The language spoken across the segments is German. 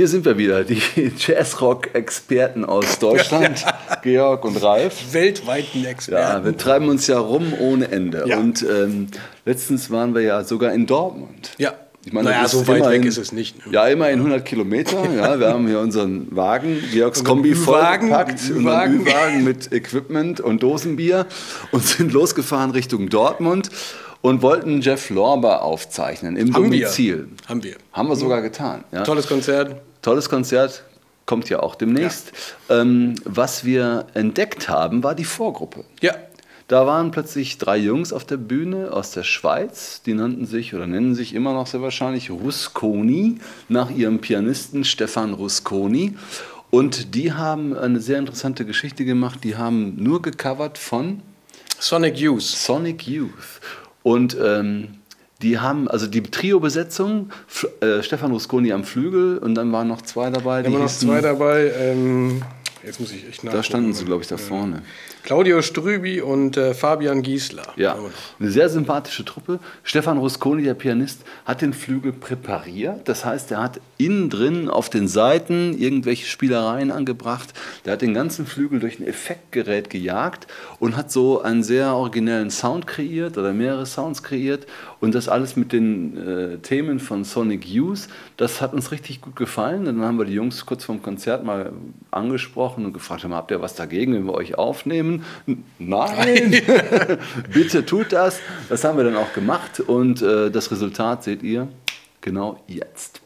Hier sind wir wieder, die Jazzrock-Experten aus Deutschland, Georg und Ralf. Weltweiten Experten. Ja, wir treiben uns ja rum ohne Ende. Ja. Und ähm, letztens waren wir ja sogar in Dortmund. Ja. Ich meine, naja, so weit immerhin- weg ist es nicht. ne? Ja, immerhin 100 Kilometer. Ja, wir haben hier unseren Wagen, Georgs Kombi vollgepackt, unseren Ü-Wagen. Ü-Wagen mit Equipment und Dosenbier und sind losgefahren Richtung Dortmund und wollten Jeff Lorber aufzeichnen im Haben wir. Domizil. Haben wir. Haben wir sogar getan. Ja. Tolles Konzert. Tolles Konzert, kommt ja auch demnächst. Ähm, was wir entdeckt haben, war die Vorgruppe. Ja. Da waren plötzlich drei Jungs auf der Bühne aus der Schweiz, die nannten sich oder nennen sich immer noch sehr wahrscheinlich Rusconi, nach ihrem Pianisten Stefan Rusconi. Und die haben eine sehr interessante Geschichte gemacht. Die haben nur gecovert von Sonic Youth. Sonic Youth. Und ähm, die haben, also die Trio-Besetzung, äh, Stefan Rusconi am Flügel und dann waren noch zwei dabei. Die Immer noch hießen- zwei dabei. Ähm, jetzt muss ich echt nachgucken. Da standen sie, glaube ich, da vorne. Claudio Strübi und äh, Fabian Giesler. Ja, eine sehr sympathische Truppe. Stefan Rusconi, der Pianist, hat den Flügel präpariert. Das heißt, er hat innen drin auf den Seiten irgendwelche Spielereien angebracht. Der hat den ganzen Flügel durch ein Effektgerät gejagt und hat so einen sehr originellen Sound kreiert oder mehrere Sounds kreiert. Und das alles mit den äh, Themen von Sonic Youth. Das hat uns richtig gut gefallen. Dann haben wir die Jungs kurz vorm Konzert mal angesprochen und gefragt, haben, habt ihr was dagegen, wenn wir euch aufnehmen? Nein, bitte tut das. Das haben wir dann auch gemacht und äh, das Resultat seht ihr genau jetzt.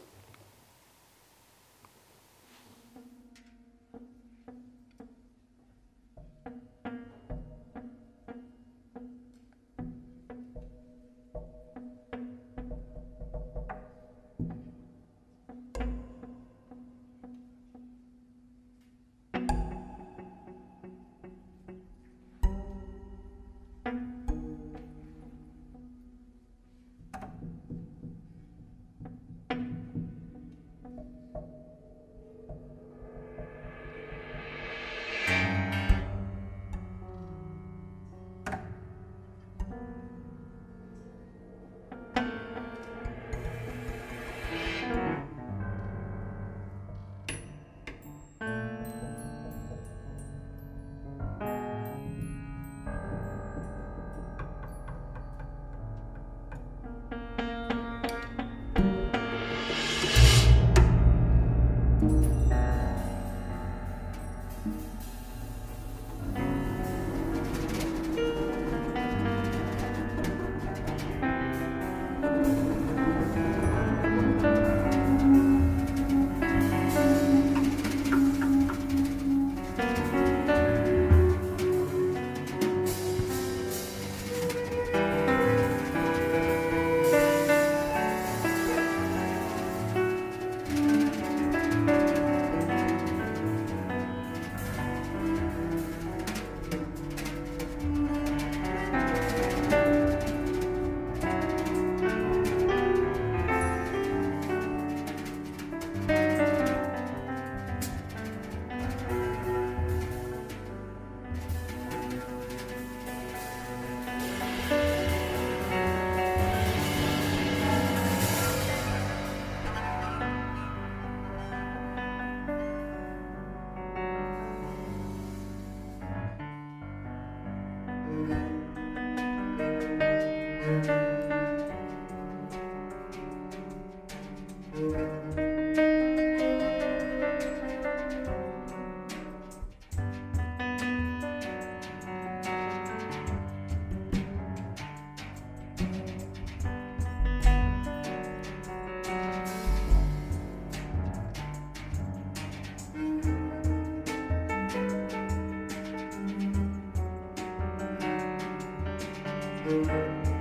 Música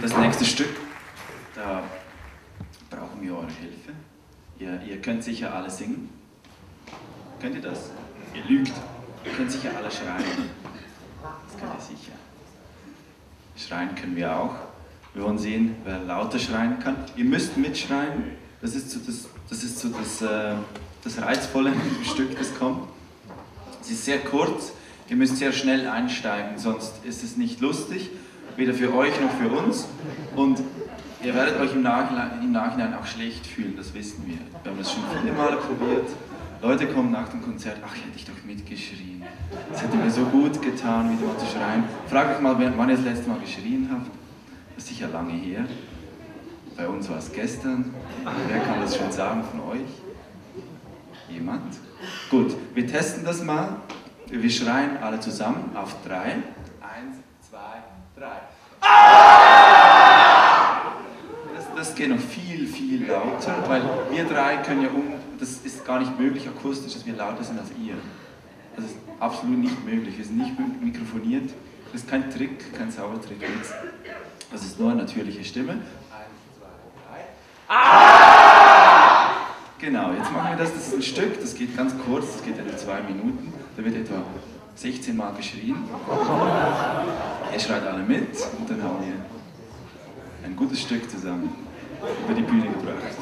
das nächste Stück, da brauchen wir eure Hilfe. Ihr, ihr könnt sicher alle singen. Könnt ihr das? Ihr lügt. Ihr könnt sicher alle schreien. Das könnt ihr sicher. Schreien können wir auch. Wir wollen sehen, wer lauter schreien kann. Ihr müsst mitschreien. Das ist so das, das, ist so das, äh, das Reizvolle Stück, das kommt. Es ist sehr kurz. Ihr müsst sehr schnell einsteigen, sonst ist es nicht lustig, weder für euch noch für uns. Und ihr werdet euch im Nachhinein, im Nachhinein auch schlecht fühlen, das wissen wir. Wir haben das schon viele Male probiert. Leute kommen nach dem Konzert, ach, hätte ich doch mitgeschrien. Es hätte mir so gut getan, wieder mal zu schreien. Fragt euch mal, wann ihr das letzte Mal geschrien habt. Das ist sicher lange her. Bei uns war es gestern. Wer kann das schon sagen von euch? Jemand? Gut, wir testen das mal. Wir schreien alle zusammen auf drei. Drei. Das, das geht noch viel, viel lauter, weil wir drei können ja um. Das ist gar nicht möglich akustisch, dass wir lauter sind als ihr. Das ist absolut nicht möglich. Wir sind nicht mikrofoniert. Das ist kein Trick, kein Zaubertrick. Das ist nur eine natürliche Stimme. Eins, zwei, drei. Ah! Genau, jetzt machen wir das. Das ist ein Stück, das geht ganz kurz, das geht etwa zwei Minuten. Da wird etwa 16 Mal geschrien. Ihr schreit alle mit und dann haben wir ein gutes Stück zusammen über die Bühne gebracht.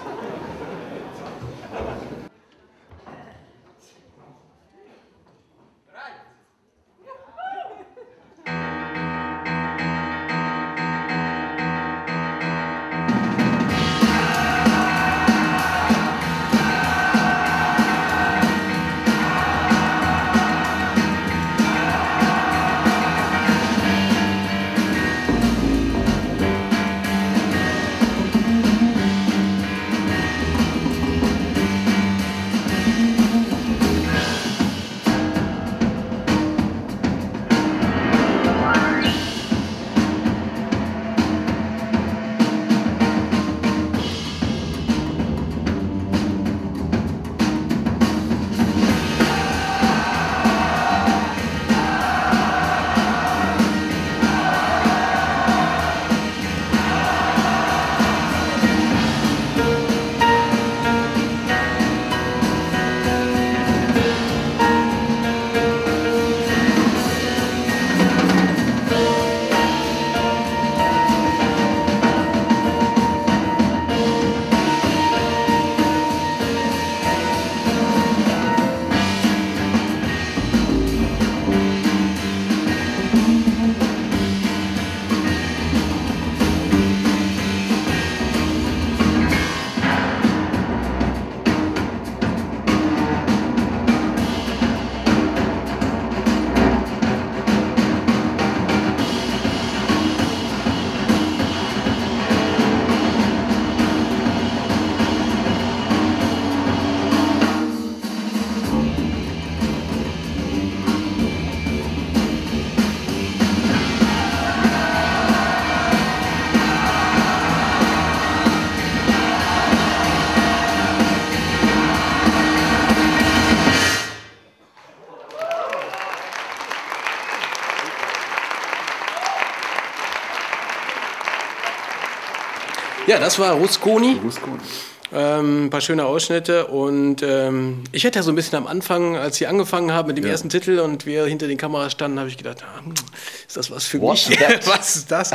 Ja, das war Rusconi. Rusconi. Ähm, ein paar schöne Ausschnitte und ähm, ich hätte ja so ein bisschen am Anfang, als sie angefangen haben mit dem Ja. ersten Titel und wir hinter den Kameras standen, habe ich gedacht, ah, hm, ist das was für What's mich? was ist das?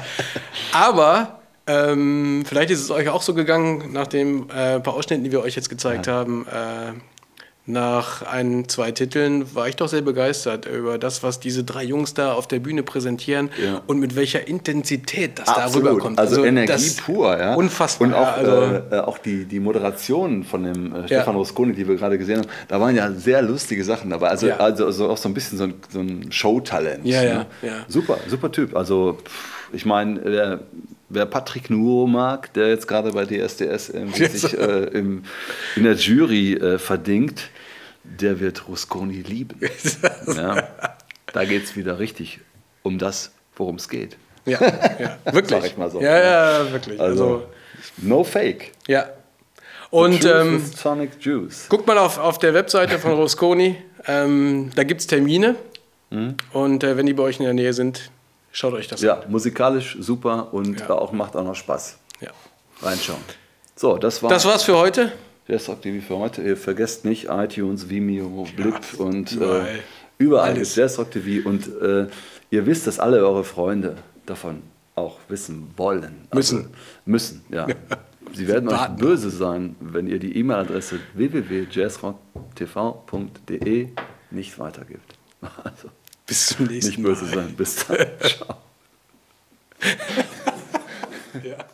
Aber ähm, vielleicht ist es euch auch so gegangen, nach den äh, paar Ausschnitten, die wir euch jetzt gezeigt haben. Äh, nach ein, zwei Titeln war ich doch sehr begeistert über das, was diese drei Jungs da auf der Bühne präsentieren Ja. und mit welcher Intensität das Absolut. darüber kommt. Also, Energie das- pur, ja. Unfassbar. Und auch, ja, also, äh, äh, auch die, die Moderation von dem äh, Stefan Rusconi, die wir gerade gesehen haben, da waren ja sehr lustige Sachen dabei. Also, Ja. also, also auch so ein bisschen so ein, so ein Showtalent. Ja, ne? ja, ja. Super, super Typ. Also, ich meine, wer, wer Patrick Nuo mag, der jetzt gerade bei DSDS Yes. sich äh, im, in der Jury äh, verdingt, der wird Rusconi lieben. ja. Da geht es wieder richtig um das, worum es geht. Ja, ja wirklich. Sag ich mal so. Ja, ja, wirklich. Also, Also, no fake. ja. Und ähm, Juice. guckt mal auf, auf der Webseite von Rosconi. Ähm, da gibt es Termine. Mhm. Und äh, wenn die bei euch in der Nähe sind, Schaut euch das Ja, an. musikalisch super und Ja. auch macht auch noch Spaß. Ja. Reinschauen. So, das war Das war's für heute. Rock TV für heute. Ihr vergesst nicht iTunes, Vimeo, Blip und überall. äh, überall ist Rock TV und äh, ihr wisst, dass alle eure Freunde davon auch wissen wollen. Also Müssen. müssen, ja. Sie werden euch böse sein, wenn ihr die E-Mail-Adresse www.jazzrocktv.de nicht weitergibt. Also Bis zum nächsten nicht Mal. böse sein. Bis dann. Ciao. Ja.